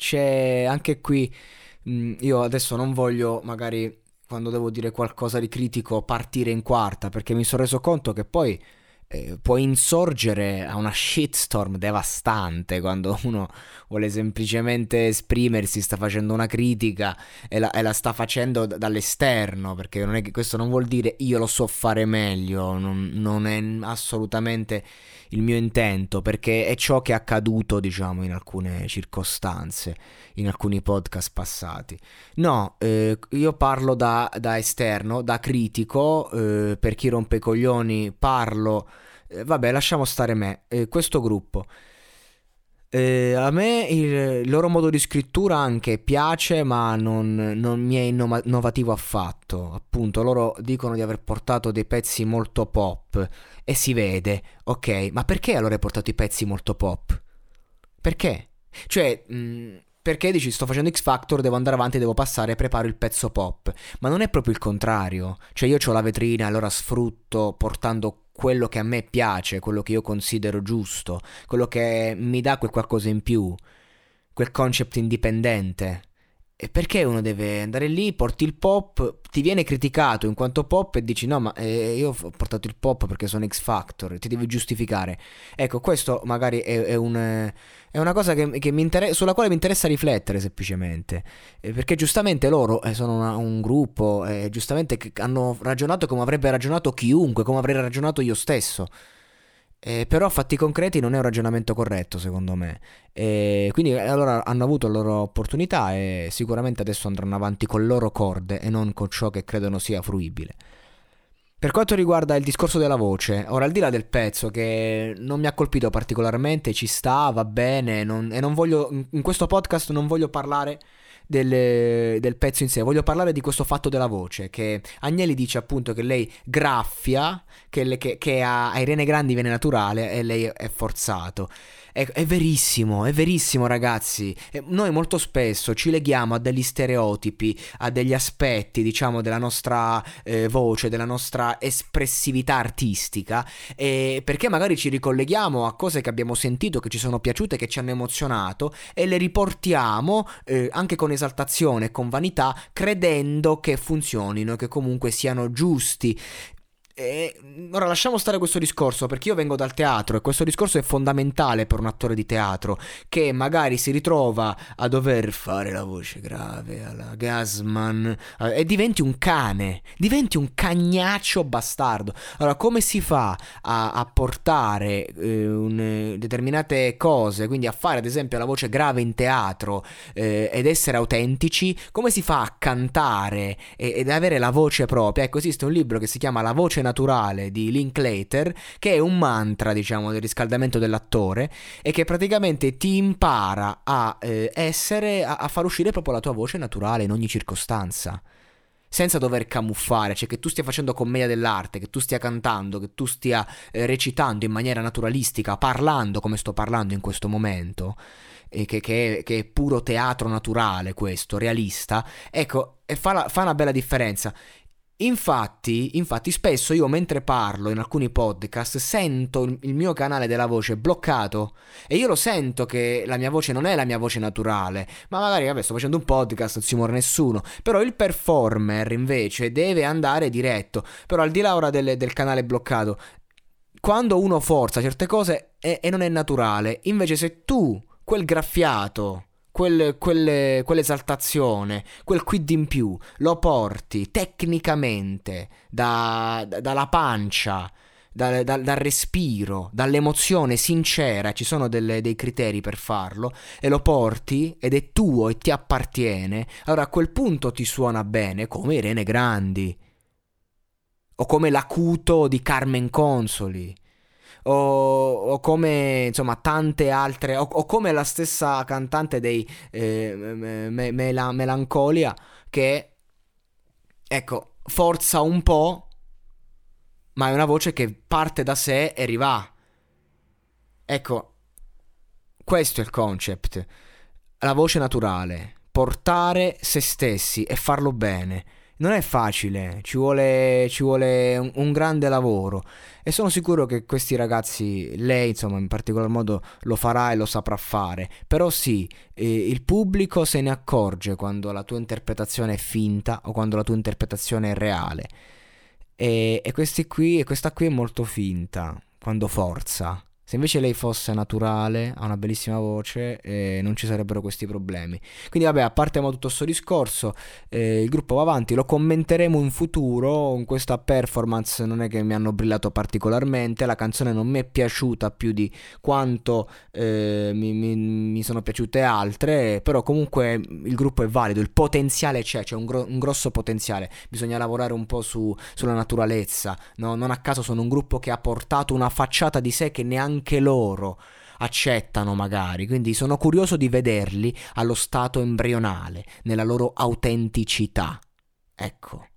c'è anche qui. mh, io adesso non voglio, magari quando devo dire qualcosa di critico, partire in quarta, perché mi sono reso conto che poi eh, può insorgere a una shitstorm devastante quando uno vuole semplicemente esprimersi, sta facendo una critica e la, e la sta facendo d- dall'esterno, perché non che questo non vuol dire io lo so fare meglio, non, non è assolutamente il mio intento, perché è ciò che è accaduto, diciamo, in alcune circostanze, in alcuni podcast passati. No, eh, io parlo da, da esterno, da critico, eh, per chi rompe i coglioni parlo, eh, vabbè lasciamo stare me, eh, questo gruppo. Eh, a me il, loro modo di scrittura anche piace, ma non, non mi è innova- innovativo affatto. Appunto, loro dicono di aver portato dei pezzi molto pop e si vede, ok, ma perché allora hai portato i pezzi molto pop? Perché? Cioè, mh, perché dici sto facendo X Factor, devo andare avanti, devo passare, preparo il pezzo pop. Ma non è proprio il contrario. Cioè io ho la vetrina, allora sfrutto portando quello che a me piace, quello che io considero giusto, quello che mi dà quel qualcosa in più, quel concept indipendente. E perché uno deve andare lì, porti il pop, ti viene criticato in quanto pop e dici no ma eh, io ho portato il pop perché sono X Factor, ti devi giustificare. Ecco, questo magari è, è un, è una cosa che, che inter- sulla quale mi interessa riflettere semplicemente. Eh, perché giustamente loro eh, sono una- un gruppo, eh, giustamente hanno ragionato come avrebbe ragionato chiunque, come avrei ragionato io stesso. Eh, però fatti concreti non è un ragionamento corretto secondo me. E quindi eh, allora hanno avuto la loro opportunità e sicuramente adesso andranno avanti con le loro corde e non con ciò che credono sia fruibile. Per quanto riguarda il discorso della voce, ora al di là del pezzo che non mi ha colpito particolarmente, ci sta, va bene, non- e non voglio, in questo podcast non voglio parlare del, del pezzo in sé, voglio parlare di questo fatto della voce, che Agnelli dice appunto che lei graffia, che, le- che- che a, a Irene Grandi viene naturale e lei è forzato. È, è verissimo, è verissimo ragazzi. Noi molto spesso ci leghiamo a degli stereotipi, a degli aspetti, diciamo, della nostra eh, voce, della nostra espressività artistica, e perché magari ci ricolleghiamo a cose che abbiamo sentito, che ci sono piaciute, che ci hanno emozionato e le riportiamo eh, anche con esaltazione con vanità, credendo che funzionino, che comunque siano giusti. E, ora lasciamo stare questo discorso perché io vengo dal teatro e questo discorso è fondamentale per un attore di teatro che magari si ritrova a dover fare la voce grave alla Gasman eh, e diventi un cane, diventi un cagnaccio bastardo. Allora, come si fa a, a portare eh, un- determinate cose, quindi a fare ad esempio la voce grave in teatro eh, ed essere autentici? Come si fa a cantare e- ed avere la voce propria? Ecco, esiste un libro che si chiama La voce naturale di Linklater, che è un mantra, diciamo, del riscaldamento dell'attore e che praticamente ti impara a eh, essere, a, a far uscire proprio la tua voce naturale in ogni circostanza. Senza dover camuffare, cioè che tu stia facendo commedia dell'arte, che tu stia cantando, che tu stia eh, recitando in maniera naturalistica, parlando come sto parlando in questo momento, che, che è, che è puro teatro naturale questo, realista, ecco, fa, la- fa una bella differenza. Infatti, infatti, spesso io mentre parlo in alcuni podcast sento il, mio canale della voce bloccato e io lo sento che la mia voce non è la mia voce naturale, ma magari vabbè sto facendo un podcast, non si muore nessuno, però il performer invece deve andare diretto, però al di là ora del, del canale bloccato, quando uno forza certe cose e non è naturale, invece se tu quel graffiato, quel- quelle- quell'esaltazione, quel quid in più, lo porti tecnicamente da- da- dalla pancia dal, dal, dal respiro, dall'emozione sincera, ci sono delle, dei criteri per farlo, e lo porti ed è tuo e ti appartiene, allora a quel punto ti suona bene, come Irene Grandi, o come l'acuto di Carmen Consoli. O, o, come insomma tante altre o, o, come la stessa cantante dei eh, me, me, Melancolia che ecco forza un po' ma è una voce che parte da sé e rivà. Ecco, questo è il concept. La voce naturale, portare se stessi e farlo bene. Non è facile, ci vuole, ci vuole un, un, grande lavoro e sono sicuro che questi ragazzi, lei insomma in particolar modo lo farà e lo saprà fare, però sì, eh, il pubblico se ne accorge quando la tua interpretazione è finta o quando la tua interpretazione è reale. E, e, qui, e questa qui è molto finta, quando forza. Se invece lei fosse naturale, ha una bellissima voce, eh, non ci sarebbero questi problemi. Quindi vabbè, a parte tutto questo discorso, eh, il gruppo va avanti, lo commenteremo in futuro, in questa performance non è che mi hanno brillato particolarmente, la canzone non mi è piaciuta più di quanto eh, mi, mi, mi, sono piaciute altre, però comunque il gruppo è valido, il potenziale c'è, c'è un, gro- un grosso potenziale, bisogna lavorare un po' su, sulla naturalezza, no? non a caso sono un gruppo che ha portato una facciata di sé che neanche anche loro accettano magari, quindi sono curioso di vederli allo stato embrionale, nella loro autenticità. Ecco.